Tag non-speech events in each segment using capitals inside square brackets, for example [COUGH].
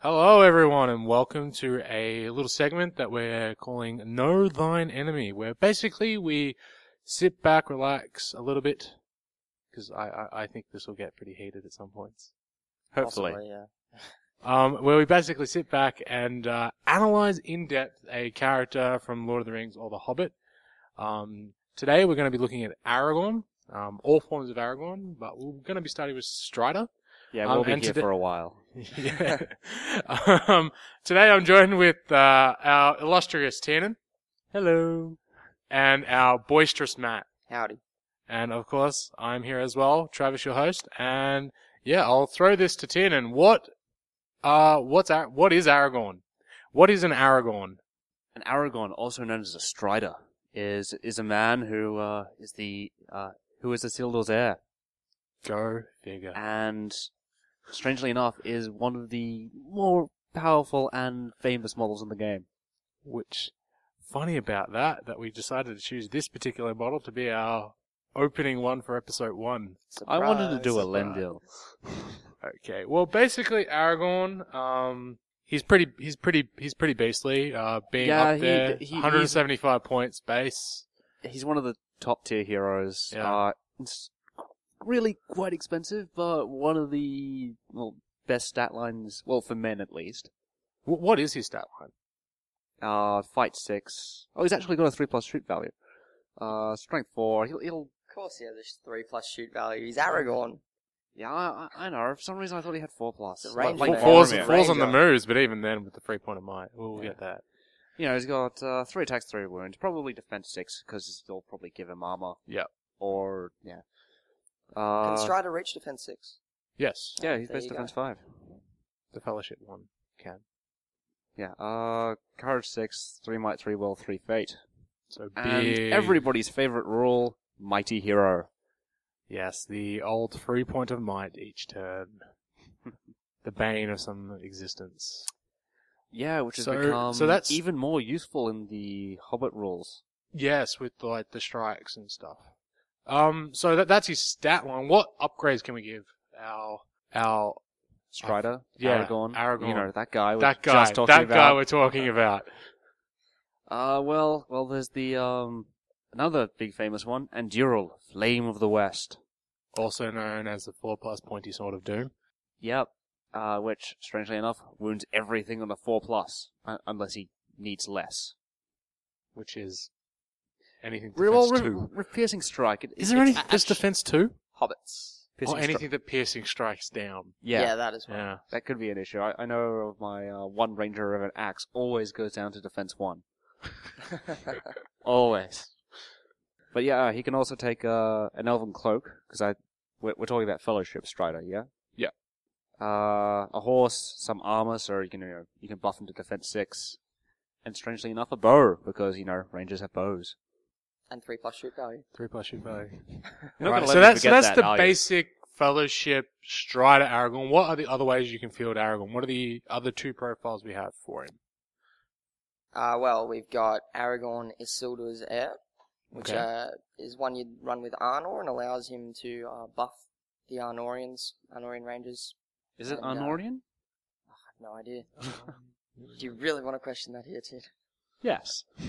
Hello, everyone, and welcome to a little segment that we're calling Know Thine Enemy, where basically we sit back, relax a little bit, because I, I, I think this will get pretty heated at some points. Hopefully. Possibly, yeah. [LAUGHS] Um, where we basically sit back and uh, analyze in depth a character from Lord of the Rings or The Hobbit. Um, today we're going to be looking at Aragorn, um, all forms of Aragorn, but we're going to be starting with Strider. Yeah, Um, we'll be here today- for a while. [LAUGHS] yeah. [LAUGHS] um, today I'm joined with uh, our illustrious Tiernan Hello. and our boisterous Matt. Howdy. And of course, I'm here as well, Travis, your host. And yeah, I'll throw this to Tiernan. What, uh, what's Ar- what is Aragorn? What is an Aragorn? An Aragorn, also known as a Strider, is is a man who uh, is the uh, who is Isildur's heir, Go figure. and strangely enough, is one of the more powerful and famous models in the game. Which, funny about that, that we decided to choose this particular model to be our opening one for episode one. I wanted to do a Lendil. Okay. Well, basically, Aragorn. Um, he's pretty. He's pretty. He's pretty beastly. Uh, being Yeah, up there, he- 175 points base. He's one of the top tier heroes. Yeah. Uh, really quite expensive, but one of the well best stat lines, well for men at least. W- what is his stat line? Uh, fight six. Oh, he's actually got a three plus shoot value. Uh, strength four. He'll, he'll. Of course, he has a three plus shoot value. He's Aragorn. Yeah, I, I I know. For some reason, I thought he had four plus. It's a Like- range like man. falls Boromir. on the moves, but even then, with the three point of might, we'll Yeah. get that. You know, he's got uh, three attacks, three wounds. Probably defense six because they'll probably give him armor. Yeah. Or yeah. Can Uh, Strider reach defense six? Yes, yeah, he's There best you go. defense five. the Fellowship one can. Yeah. Uh, courage six, three might, three will, three fate. So And big. everybody's favorite rule: mighty hero. Yes, the old three point of might each turn. [LAUGHS] the bane of some existence. Yeah, which has So- become so that's- even more useful in the Hobbit rules. Yes, with like the strikes and stuff. Um, so that that's his stat line. What upgrades can we give our our Strider, yeah, Aragorn, Aragorn. you know that guy. we that guy just talking that about. guy we're talking about? Uh, well, well, there's the um another big famous one, Anduril, Flame of the West. Also known as the four plus pointy sword of doom. Yep. Uh, which, strangely enough, wounds everything on a four plus, uh, unless he needs less. which is anything Re- defense well, re- two. re- piercing strike. It, Is there any it's just actu- defense two, Hobbits. piercing or stri- anything that piercing strikes down? yeah, that as well. Yeah, that could be an issue. I, I know of my uh, one ranger of an axe always goes down to defense one. [LAUGHS] Always. But yeah, uh, he can also take uh, an elven cloak because I we're, we're talking about fellowship strider, yeah. Yeah. Uh, a horse, some armor, so you can you, know, you can buff him to defense six, and strangely enough, a bow because you know rangers have bows. And three plus shoot value. three plus shoot value. You're not Right, gonna so me that's so forget that's that, the are you? basic fellowship Strider Aragorn. What are the other ways you can field Aragorn? What are the other two profiles we have for him? Uh, well, we've got Aragorn Isildur's heir, which Okay. uh, is one you'd run with Arnor and allows him to uh, buff the Arnorians, Arnorian Rangers. Is it and, uh, Arnorian? I have no idea. [LAUGHS] Do you really want to question that here, Tid? Yes. [LAUGHS]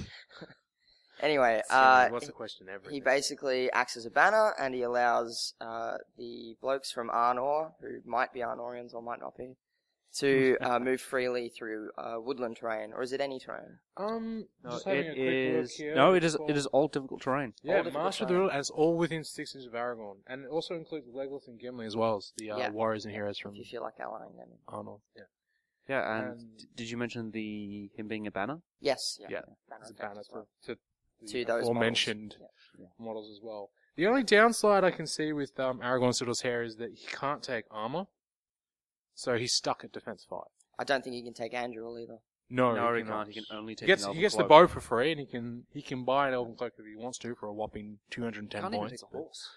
Anyway, uh, what's the question? Everything. He basically acts as a banner, and he allows uh, the blokes from Arnor, who might be Arnorians or might not be, to [LAUGHS] uh, move freely through uh, woodland terrain, or is it any terrain? um, No, just having it a quick look is. here No, it is it is all difficult terrain. Yeah, all difficult Master of the. Rule, and it's all within six inches of Aragorn, and it also includes Legolas and Gimli as well as the uh, Yeah. warriors and heroes from If you feel like allying them. Arnor. Yeah, Yeah, and And- d- did you mention the him being a banner? Yes. Yeah. Yeah, Banner a banner as to, well. to the To those models. aforementioned Yeah. models as well. The only downside I can see with um, Aragorn Isildur's heir is that he can't take armor, so he's stuck at defense five. I don't think he can take Anduril either. No, no, he cannot. can't. He can only take. He gets an he gets the bow for free, and he can he can buy an elven cloak if he wants to for a whopping two hundred and ten Can't even points. take a horse.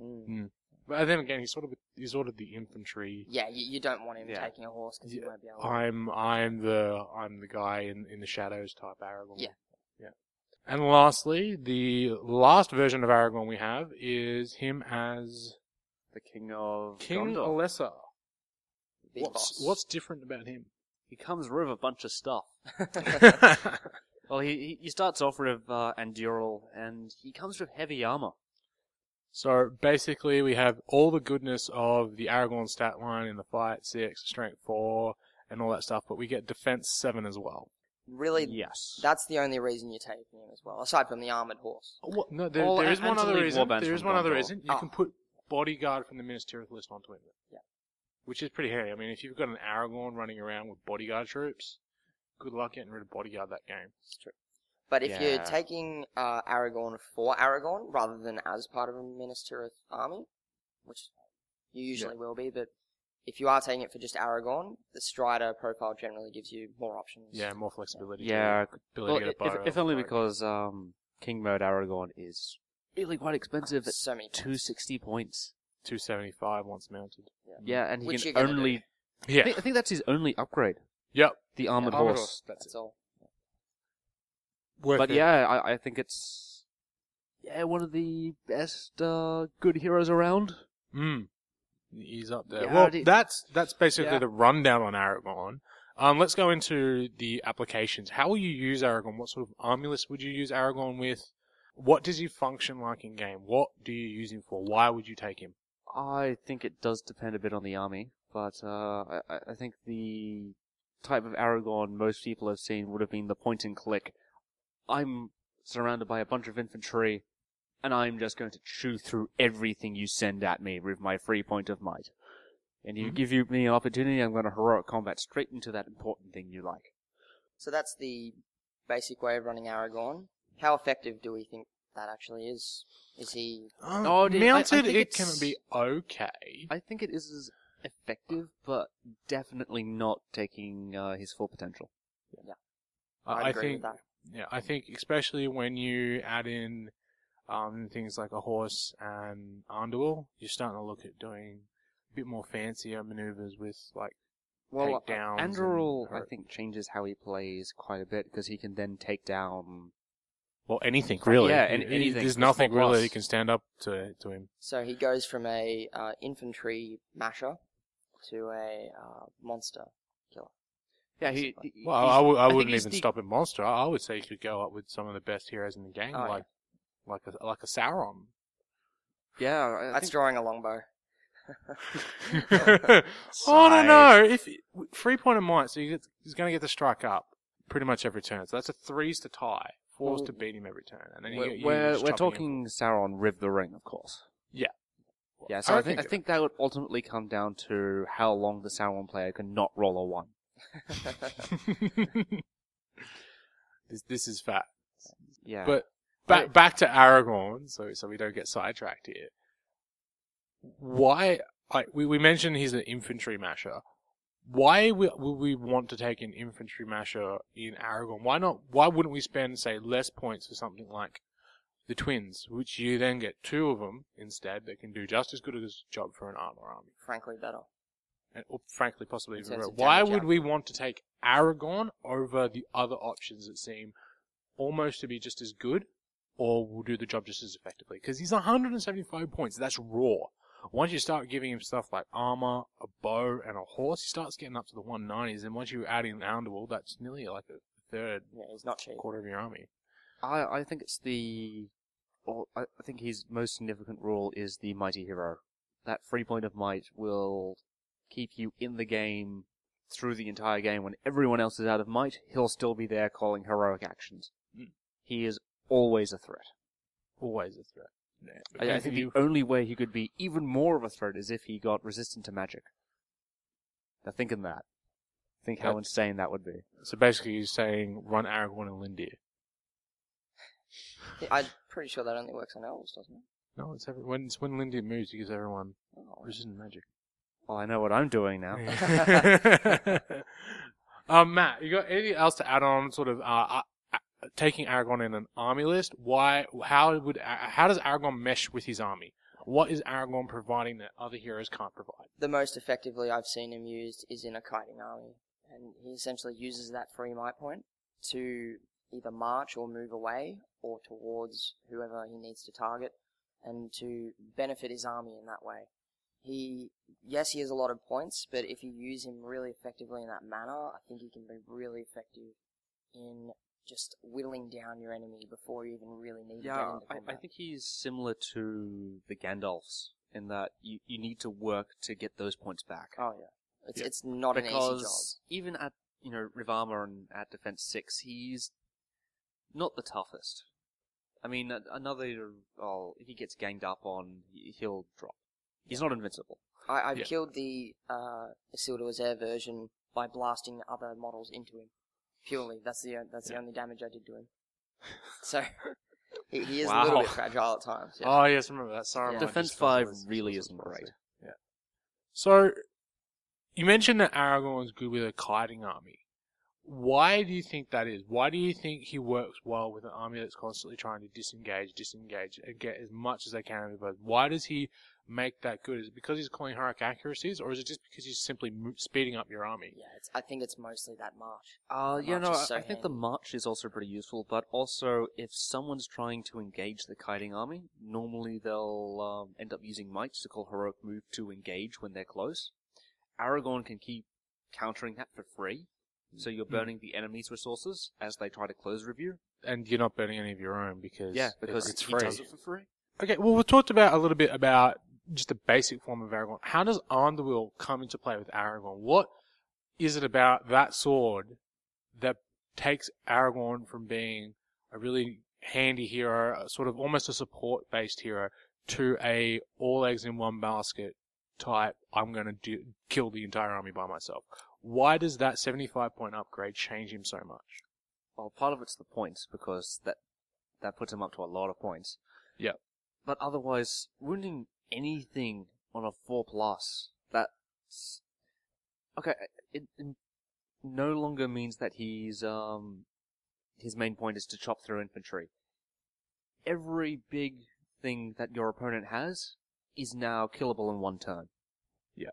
Mm. But then again, he's sort of he's sort of the infantry. Yeah, you, you don't want him Yeah. taking a horse because Yeah, he won't be able. to. I'm I'm the I'm the guy in, in the shadows type Aragorn. Yeah. And lastly, the last version of Aragorn we have is him as The king of King Gondor. Elessar. Big What's boss. what's different about him? he comes with a bunch of stuff. [LAUGHS] Well, he, he he starts off with uh, Anduril, and he comes with heavy armor. so basically, we have all the goodness of the Aragorn stat line in the fight six, strength four, and all that stuff, but we get defense seven as well. Really, Yes. that's the only reason you're taking him as well, aside from the armored horse. What? No, there, Well, there is one other reason. There is from one other reason. You Oh. can put bodyguard from the Minas Tirith list onto him. Yeah. Which is pretty hairy. I mean, if you've got an Aragorn running around with bodyguard troops, good luck getting rid of bodyguard that game. It's true. But if you're taking uh, Aragorn for Aragorn rather than as part of a Minas Tirith army, which you usually will be, but if you are taking it for just Aragorn, the Strider profile generally gives you more options. Yeah, more flexibility. yeah. Ability Well, to get a if, if, out if of only because um, King Mode Aragorn is really quite expensive at so many. 260 points. 275 once mounted. Yeah, and he Which can you're gonna only. I, Yeah. think, I think that's his only upgrade. Yep. The armored Armored horse. That's That's it. all. Worth But it. yeah, I, I think it's yeah one of the best uh, good heroes around. Mm. He's up there. Yeah, well, the- that's that's basically Yeah. the rundown on Aragorn. Um, let's go into the applications. How will you use Aragorn? What sort of army list would you use Aragorn with? What does he function like in game? What do you use him for? Why would you take him? I think it does depend a bit on the army, but uh, I, I- I think the type of Aragorn most people have seen would have been the point and click. I'm surrounded by a bunch of infantry, and I'm just going to chew through everything you send at me with my free point of might. And you Mhm. give you me an opportunity, I'm going to heroic combat straight into that important thing you like. So that's the basic way of running Aragorn. How effective do we think that actually is? Is he? Um, Oh, dude, I- I mounted, it can be okay. I think it is as effective, but definitely not taking uh, his full potential. I, I agree think with that. Yeah, I think especially when you add in um, things like a horse and Anduril, you're starting to look at doing a bit more fancier maneuvers with like Well, takedowns. and Anduril, I think, changes how he plays quite a bit because he can then take down. well anything really. Yeah, He- an- anything There's nothing small really plus. that can stand up to to him. So he goes from a uh, infantry masher to a uh, monster killer. Yeah, he. Basically. he- Well, he's- I, w- I think wouldn't even the- stop at monster. I would say he could go up with some of the best heroes in the game, Oh, like like a like a Sauron. Yeah, I- I That's think- drawing a longbow. oh no no! If three point of might, so you get, he's going to get the strike up pretty much every turn. So that's a threes to tie, fours Well, to beat him every turn, and then you We're, you we're, just we're chopping him. talking Sauron with the ring, of course. Yeah. Yeah, so I, I think, I think- think that would ultimately come down to how long the Sauron player can not roll a one. [LAUGHS] [LAUGHS] this this is fat. Yeah, But back back to Aragorn, so so we don't get sidetracked here. Why? Like we we mentioned he's an infantry masher. Why would we want to take an infantry masher in Aragorn? Why not? Why wouldn't we spend say less points for something like the twins, which you then get two of them instead that can do just as good a job for an armor army, Frankly, better. and or frankly possibly even better. Why would we want to take Aragorn over the other options that seem almost to be just as good, or will do the job just as effectively? Because he's 175 points. That's raw. Once you start giving him stuff like armor, a bow, and a horse, he starts getting up to the 190s. And once you add in the Anduril, that's nearly like a third, Yeah, he's not cheap. quarter of your army. I, I think it's the. Well, I, I think his most significant role is the mighty hero. That free point of might will keep you in the game through the entire game. When everyone else is out of might, he'll still be there calling heroic actions. Mm. He is always a threat. Always a threat. Yeah, I, I think you- the only way he could be even more of a threat is if he got resistant to magic. Now think in that. Think how That- insane that would be. so basically, he's saying run Aragorn and Lindir. I'm pretty sure that only works on elves, doesn't it? No, it's every, when it's when Lindir moves, he gives everyone Oh, resistant magic. Well, I know what I'm doing now. [LAUGHS] um, Matt, you got anything else to add on? Sort of uh, taking Aragorn in an army list. Why? How would? How does Aragorn mesh with his army? What is Aragorn providing that other heroes can't provide? the most effectively I've seen him used is in a kiting army, and he essentially uses that free might point to either march or move away or towards whoever he needs to target, and to benefit his army in that way. he yes he has a lot of points, but if you use him really effectively in that manner, I think he can be really effective in just whittling down your enemy before you even really need to get Yeah, into I, combat. I think he's similar to the Gandalfs in that you, you need to work to get those points back. oh yeah, it's Yeah. it's not an easy job. because even at you know Rivama and at Defense Six, he's not the toughest. I mean, another oh, if he gets ganged up on, he- he'll drop. He's not invincible. I, I've Yeah. killed the uh, Isildur Heir version by blasting other models into him. Purely, that's the uh, that's the only damage I did to him. [LAUGHS] So [LAUGHS] he, he is a Wow. little bit fragile at times. Yeah. Oh yes, remember that. Sorry, Yeah. Defense Five really isn't great. Yeah. So, you mentioned that Aragorn's good with a kiting army. Why do you think that is? Why do you think he works well with an army that's constantly trying to disengage, disengage, and get as much as they can out of both? Why does he make that good? Is it because he's calling heroic accuracies, or is it just because he's simply mo- speeding up your army? yeah, it's, I think it's mostly that march. Uh, yeah, March no, is I, so I think the march is also pretty useful, but also if someone's trying to engage the kiting army, normally they'll um, end up using mites to call heroic move to engage when they're close. Aragorn can keep countering that for free, so you're Hmm. burning the enemy's resources as they try to close review. And you're not burning any of your own because Yeah, because it's he free. does it for free. Okay, well, we talked about a little bit about just a basic form of Aragorn. How does Anduril come into play with Aragorn? What is it about that sword that takes Aragorn from being a really handy hero, a sort of almost a support-based hero, to a all eggs in one basket type? I'm going to do, kill the entire army by myself. Why does that 75 point upgrade change him so much? Well, part of it's the points because that that puts him up to a lot of points. Yep. But otherwise, wounding anything on a four plus, that's okay. It, it no longer means that he's um his main point is to chop through infantry. Every big thing that your opponent has is now killable in one turn. Yeah.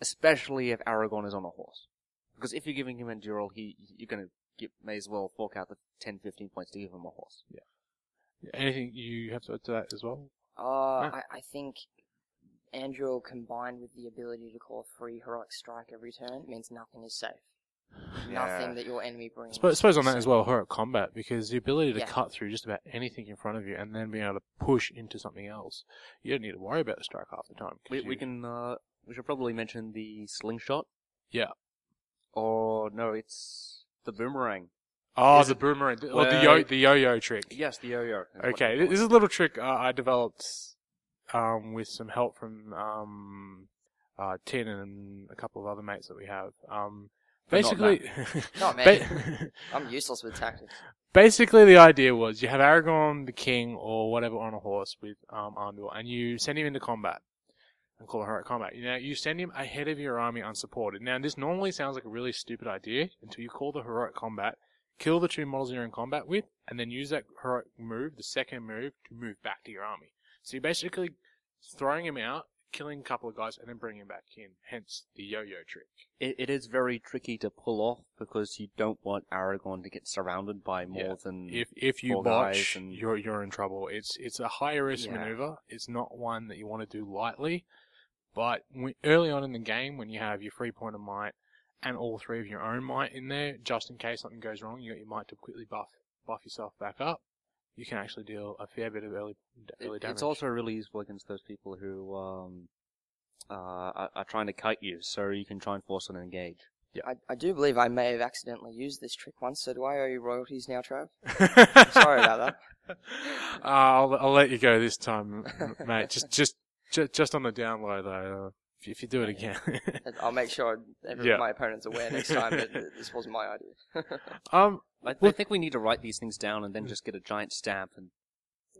Especially if Aragorn is on a horse. Because if you're giving him Anduril, he you're gonna get, may as well fork out the 10, 15 points to give him a horse. Yeah. Anything you have to add to that as well? Uh, I, I think Anduril combined with the ability to call a free heroic strike every turn means nothing is safe. Nothing that your enemy brings. suppose, I suppose on that as well, heroic combat, because the ability to Yeah. cut through just about anything in front of you and then being able to push into something else, you don't need to worry about the strike half the time. We, we can, uh, we should probably mention the slingshot. Yeah. Or, no, it's the boomerang. Oh, the boomerang, or the yo the yo-yo trick. Yes, the yo-yo. is what Okay, this is a little trick uh, I developed um, with some help from um, uh, Tin and a couple of other mates that we have. Um, But not basically, [LAUGHS] Not me. ba- [LAUGHS] I'm useless with tactics. basically the idea was you have Aragorn the king or whatever on a horse with um, and you send him into combat and call it heroic combat. Now you send him ahead of your army unsupported. Now this normally sounds like a really stupid idea until you call the heroic combat, kill the two models you're in combat with, and then use that heroic move, the second move, to move back to your army. So you're basically throwing him out, killing a couple of guys, and then bringing him back in. Hence the yo-yo trick. It, it is very tricky to pull off because you don't want Aragorn to get surrounded by more Yeah. than If if you botch, and- you're you're in trouble. It's it's a high risk Yeah. maneuver. It's not one that you want to do lightly. But when, early on in the game, when you have your three point of might and all three of your own might in there, just in case something goes wrong, you got your might to quickly buff buff yourself back up. You can actually deal a fair bit of early early It- damage. It's also really useful against those people who um, uh, are, are trying to kite you, so you can try and force an engage. I, I do believe I may have accidentally used this trick once, so do I owe you royalties now, Trav? [LAUGHS] Sorry about that. Uh, [LAUGHS] I'll I'll let you go this time, mate. Just just just, just on the down low though. If, if you do it again. I'll make sure every, Yeah. my opponent's aware next time that that this wasn't my idea. [LAUGHS] um, I, I Well- think we need to write these things down and then just get a giant stamp and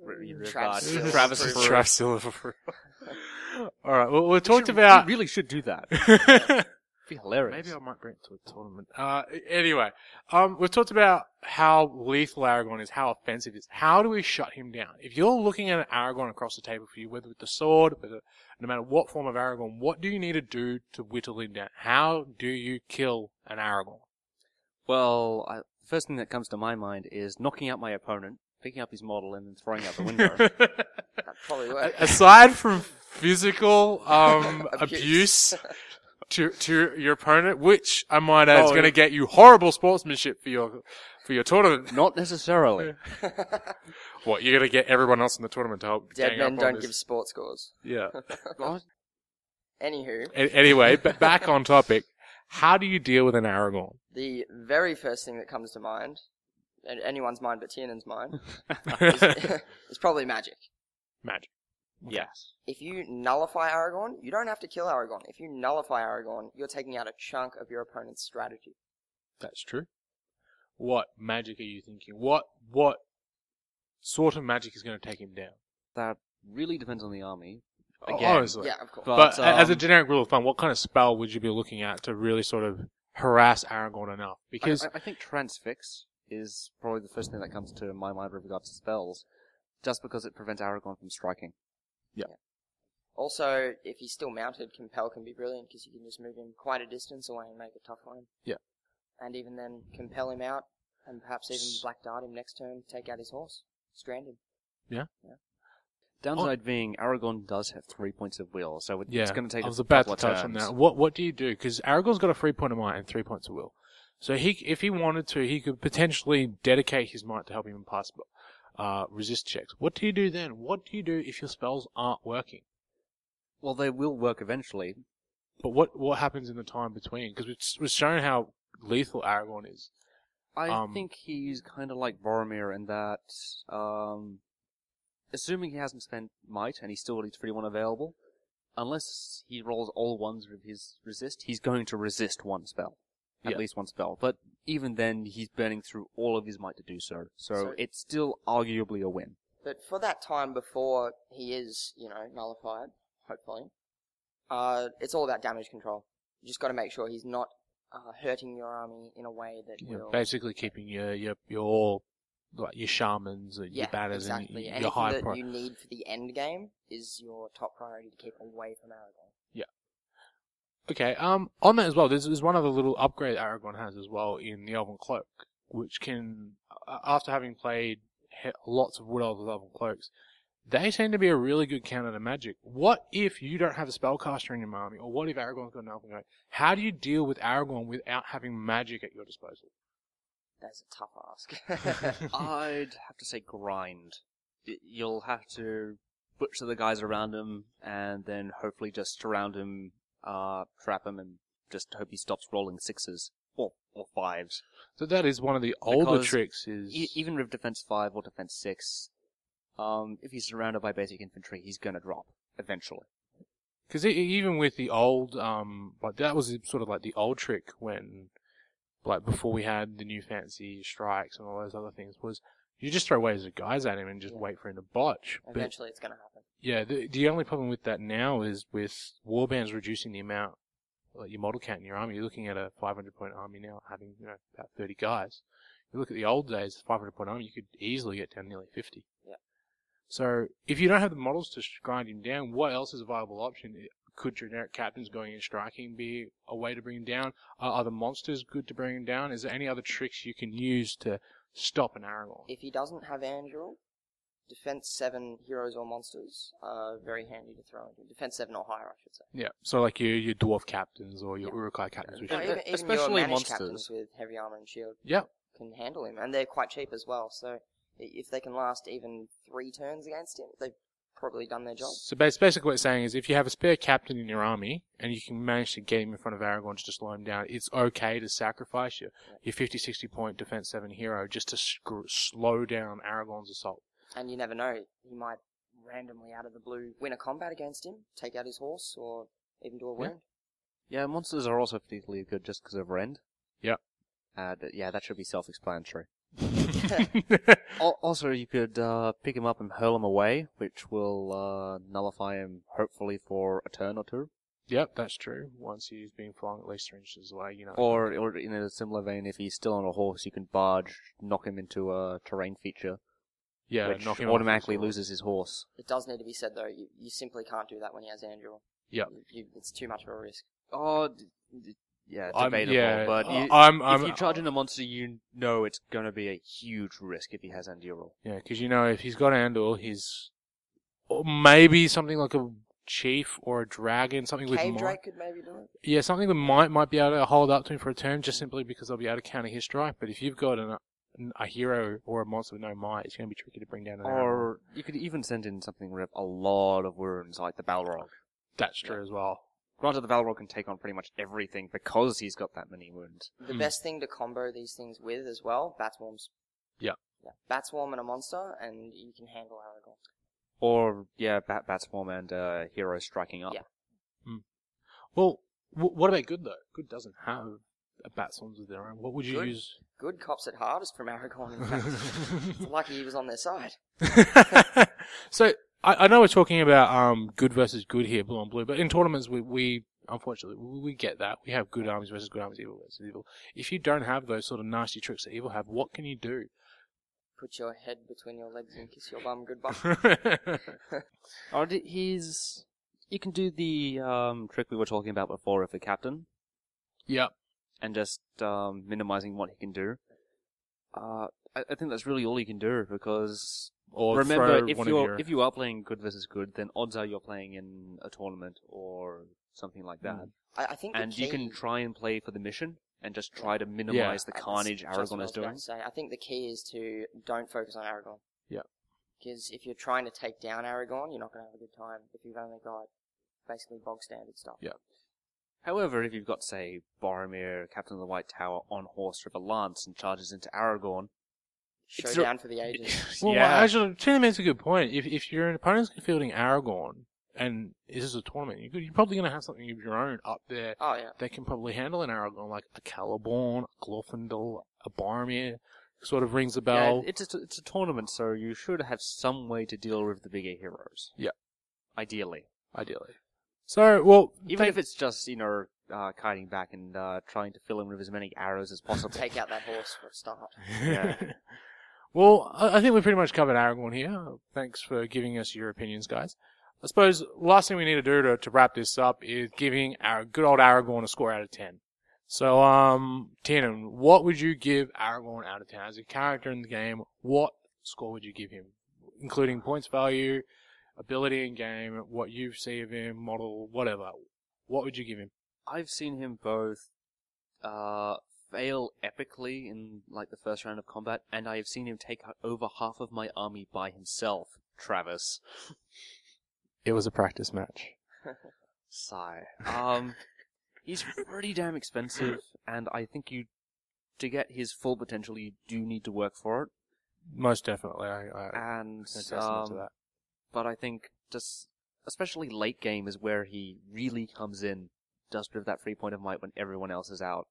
re- re- Travis regard Silver Travis for- for Silver [LAUGHS] [LAUGHS] All right. Well, we We talked should- about. We really should do that. It'd be hilarious. Maybe I might bring it to a tournament. Uh, anyway, um, we've talked about how lethal Aragorn is, how offensive he is. How do we shut him down? If you're looking at an Aragorn across the table for you, whether with the sword, whether, no matter what form of Aragorn, what do you need to do to whittle him down? How do you kill an Aragorn? Well, I, the first thing that comes to my mind is knocking out my opponent, picking up his model, and then throwing out the window. [LAUGHS] That probably worked. Aside from physical um, [LAUGHS] abuse to to your opponent, which I might add is Oh, going to yeah. get you horrible sportsmanship for your for your tournament. [LAUGHS] Not necessarily. [LAUGHS] What you're going to get everyone else in the tournament to help. Dead gang men up on don't this. give sports scores. Yeah. [LAUGHS] What? Anywho, A- anyway, but back on topic. How do you deal with an Aragorn? the very first thing that comes to mind, and anyone's mind but Tiernan's mind, is probably magic. Magic. Yes. If you nullify Aragorn, you don't have to kill Aragorn. If you nullify Aragorn, you're taking out a chunk of your opponent's strategy. That's true. What magic are you thinking? What what sort of magic is going to take him down? That really depends on the army. Oh, Again, Honestly. Yeah, of course. But, But, a- as a um, generic rule of thumb, what kind of spell would you be looking at to really sort of harass Aragorn enough? I, Because I, I think transfix is probably the first thing that comes to my mind with regards to spells, just because it prevents Aragorn from striking. Also, if he's still mounted, Compel can be brilliant because you can just move him quite a distance away and make a tough one. Yeah. And even then, compel him out, and perhaps even S- Black Dart him next turn, to take out his horse, strand him. Yeah. Yeah. Downside being, Aragorn does have three points of will, so it, yeah, it's going to take I a was about to of touch on that. What what do you do? Because Aragorn's got a three point of might and three points of will. So he, if he wanted to, he could potentially dedicate his might to help him pass uh, resist checks. What do you do then? What do you do if your spells aren't working? Well, they will work eventually. But what what happens in the time between? Because we've shown how lethal Aragorn is. I Um, think he's kind of like Boromir in that, um, assuming he hasn't spent might and he still leaves 31 available, unless he rolls all ones with his resist, he's going to resist one spell. At Yeah. least one spell. But even then, he's burning through all of his might to do so. So, So- it's still arguably a win. But for that time before he is, you know, nullified, hopefully, uh, it's all about damage control. You just got to make sure he's not uh, hurting your army in a way that You know, will. basically keeping your your your like your shamans, and yeah, your batters, exactly. and your, Anything your high that pro. you need for the end game is your top priority to keep away from Aragorn. Okay, um, on that as well, there's, there's one other little upgrade Aragorn has as well in the Elven Cloak, which can, after having played lots of Wood Elves Elven Cloaks, they seem to be a really good counter to magic. What if you don't have a spellcaster in your army, or what if Aragorn's got an Elven Cloak? How do you deal with Aragorn without having magic at your disposal? That's a tough ask. [LAUGHS] I'd have to say grind. You'll have to butcher the guys around him, and then hopefully just surround him, uh, trap him, and just hope he stops rolling sixes or or fives. So that is one of the older Because tricks. Is E- even with defense five or defense six, um, if he's surrounded by basic infantry, he's gonna drop eventually. Because even with the old, um, like that was sort of like the old trick when, like before we had the new fancy strikes and all those other things, was you just throw waves of guys at him and just Yeah. wait for him to botch. But Eventually, it's going to happen. Yeah, the the only problem with that now is with warbands reducing the amount, like your model count in your army. You're looking at a 500 point army now having you know about 30 guys. You look at the old days, 500 point army, you could easily get down nearly 50. Yeah. So if you don't have the models to grind him down, what else is a viable option? Could generic captains going in striking be a way to bring him down? Are other monsters good to bring him down? Is there any other tricks you can use to stop an Aragorn? If he doesn't have Anduril, defense 7 heroes or monsters are very handy to throw into. Defense 7 or higher, I should say. Yeah, so like your your dwarf captains or your Yeah. Uruk-hai captains. Which Uh, even, even especially your managed monsters. captains with heavy armor and shield yeah, can handle him, and they're quite cheap as well. So i- if they can last even three turns against him, they've probably done their job. So bas- basically, what it's saying is, if you have a spare captain in your army and you can manage to get him in front of Aragorn just to slow him down, it's okay to sacrifice your your 50, 60 point defense seven hero just to sc- slow down Aragorn's assault. And you never know, he might randomly out of the blue win a combat against him, take out his horse, or even do a Yeah. wound. Yeah, monsters are also particularly good just because of rend. Yep. And uh, yeah, that should be self-explanatory. [LAUGHS] [LAUGHS] Al- Also, you could uh, pick him up and hurl him away, which will uh, nullify him hopefully for a turn or two. yep, that's true. Once he's been flung at least three inches away, you know. Or, or in a similar vein, if he's still on a horse, you can barge, knock him into a terrain feature, yeah, which knock him off automatically his horse. loses his horse. It does need to be said though, you, you simply can't do that when he has Anduril. Yeah, You, you, it's too much of a risk. Oh, d- d- yeah, I'm- debatable. yeah, but uh, you, I'm, I'm, if you're charging a monster, you know it's going to be a huge risk if he has Anduril. Yeah, because you know if he's got Andor, he's or maybe something like a chief or a dragon, something with Cave might. Drake could maybe do it. Yeah, something that might might be able to hold up to him for a turn, just simply because they'll be able to counter his strike. But if you've got an, a hero or a monster with no might, it's going to be tricky to bring down. An Aragorn. Or you could even send in something with a lot of wounds, like the Balrog. that's true as well. Granted, the Balrog can take on pretty much everything because he's got that many wounds. The Hmm. best thing to combo these things with as well, bat swarms. Yeah. Yeah. Batswarm and a monster, and you can handle Aragorn. Or, yeah, Bat Batswarm and uh, Hero striking up. Yeah. Well, w- what about good though? Good doesn't have a bat swarms of their own. What would you Good? use? Good cops at hardest from Aragorn. In fact, [LAUGHS] it's lucky he was on their side. [LAUGHS] so I, I know we're talking about um good versus good here, blue on blue, but in tournaments we, we unfortunately we, we get that we have good armies versus good armies, evil versus evil. If you don't have those sort of nasty tricks that evil have, what can you do? Put your head between your legs and kiss your bum goodbye. [LAUGHS] Or d- he's. You can do the um, trick we were talking about before with the captain, yep. And just um, minimizing what he can do. Uh, I, I think that's really all you can do because Or remember, if you're your, if you are playing good versus good, then odds are you're playing in a tournament or something like that, Mm. I, I think the and you can try and play for the mission and just try to minimize the carnage just what I Aragorn was is doing. Say. I think the key is to don't focus on Aragorn. Yeah. Because if you're trying to take down Aragorn, you're not going to have a good time if you've only got basically bog standard stuff. Yeah. However, if you've got, say, Boromir, Captain of the White Tower, on horse with a lance and charges into Aragorn, It's a- Showdown for the ages. [LAUGHS] Well, yeah, actually, Tina makes a good point. If if your opponent's fielding Aragorn and this is a tournament, you could, you're probably going to have something of your own up there oh yeah. that can probably handle an Aragorn, like a Celeborn, a Glorfindel, a Boromir. Sort of rings a yeah, bell. it's a, it's a tournament, so you should have some way to deal with the bigger heroes. Yeah. Ideally. ideally. So, well, Even thank- if it's just, you know, uh, kiting back and uh, trying to fill in with as many arrows as possible. Take out that horse for a start. Yeah. [LAUGHS] well, I I think we pretty much covered Aragorn here. Thanks for giving us your opinions, guys. I suppose last thing we need to do to, to wrap this up is giving our good old Aragorn a score out of 10. So, um, Tiernan, what would you give Aragorn out of 10? As a character in the game, what score would you give him? Including points value, ability in game, what you see of him, model, whatever. What would you give him? I've seen him both uh, fail epically in like the first round of combat, and I have seen him take out over half of my army by himself. Travis, It was a practice match. [LAUGHS] sigh. Um, he's pretty damn expensive, and I think you, to get his full potential, you do need to work for it. Most definitely. I, I And testament to um, that. But I think just especially late game is where he really comes in, does with that three point of might when everyone else is out.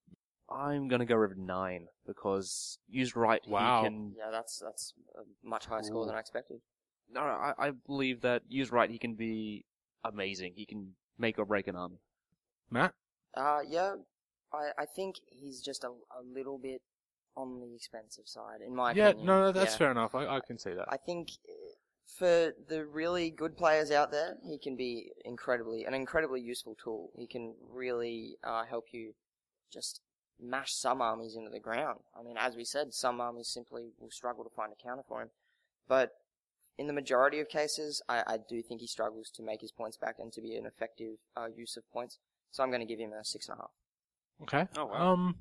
I'm gonna go with nine because used right, Wow. he can. Yeah, that's that's a much higher score Ooh. than I expected. No, I, I believe that used right, he can be amazing. He can make or break an army. Matt? Uh, yeah, I I think he's just a, a little bit on the expensive side, in my opinion. Yeah, opinion. no, that's Yeah. fair enough. I, I can see that. I think for the really good players out there, he can be incredibly an incredibly useful tool. He can really uh, help you just mash some armies into the ground. I mean, as we said, some armies simply will struggle to find a counter for him, but in the majority of cases, I, I do think he struggles to make his points back and to be an effective uh, use of points. So I'm going to give him a six and a half. Okay. Oh, wow. Um,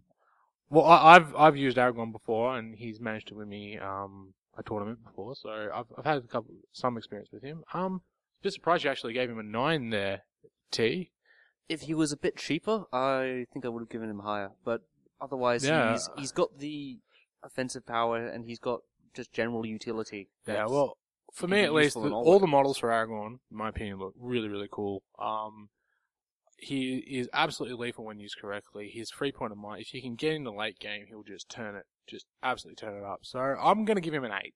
well, I, I've I've used Aragorn before, and he's managed to win me um a tournament before, so I've I've had a couple some experience with him. Um, just surprised you actually gave him a nine there, T. If he was a bit cheaper, I think I would have given him higher. But otherwise, Yeah. he's he's got the offensive power and he's got just general utility. Yeah. Well, for me at least, the, all all the models for Aragorn, in my opinion, look really really cool. Um. He is absolutely lethal when used correctly. His free point of mind, if you can get in the late game, he'll just turn it, just absolutely turn it up. So I'm going to give him an eight.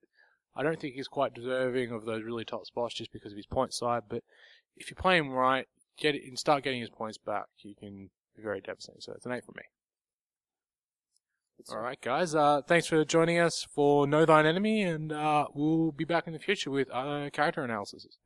I don't think he's quite deserving of those really top spots just because of his point side, but if you play him right, get it and start getting his points back, you can be very devastating. So it's an eight for me. All right, guys. Uh, thanks for joining us for Know Thine Enemy, and uh, we'll be back in the future with other character analyses.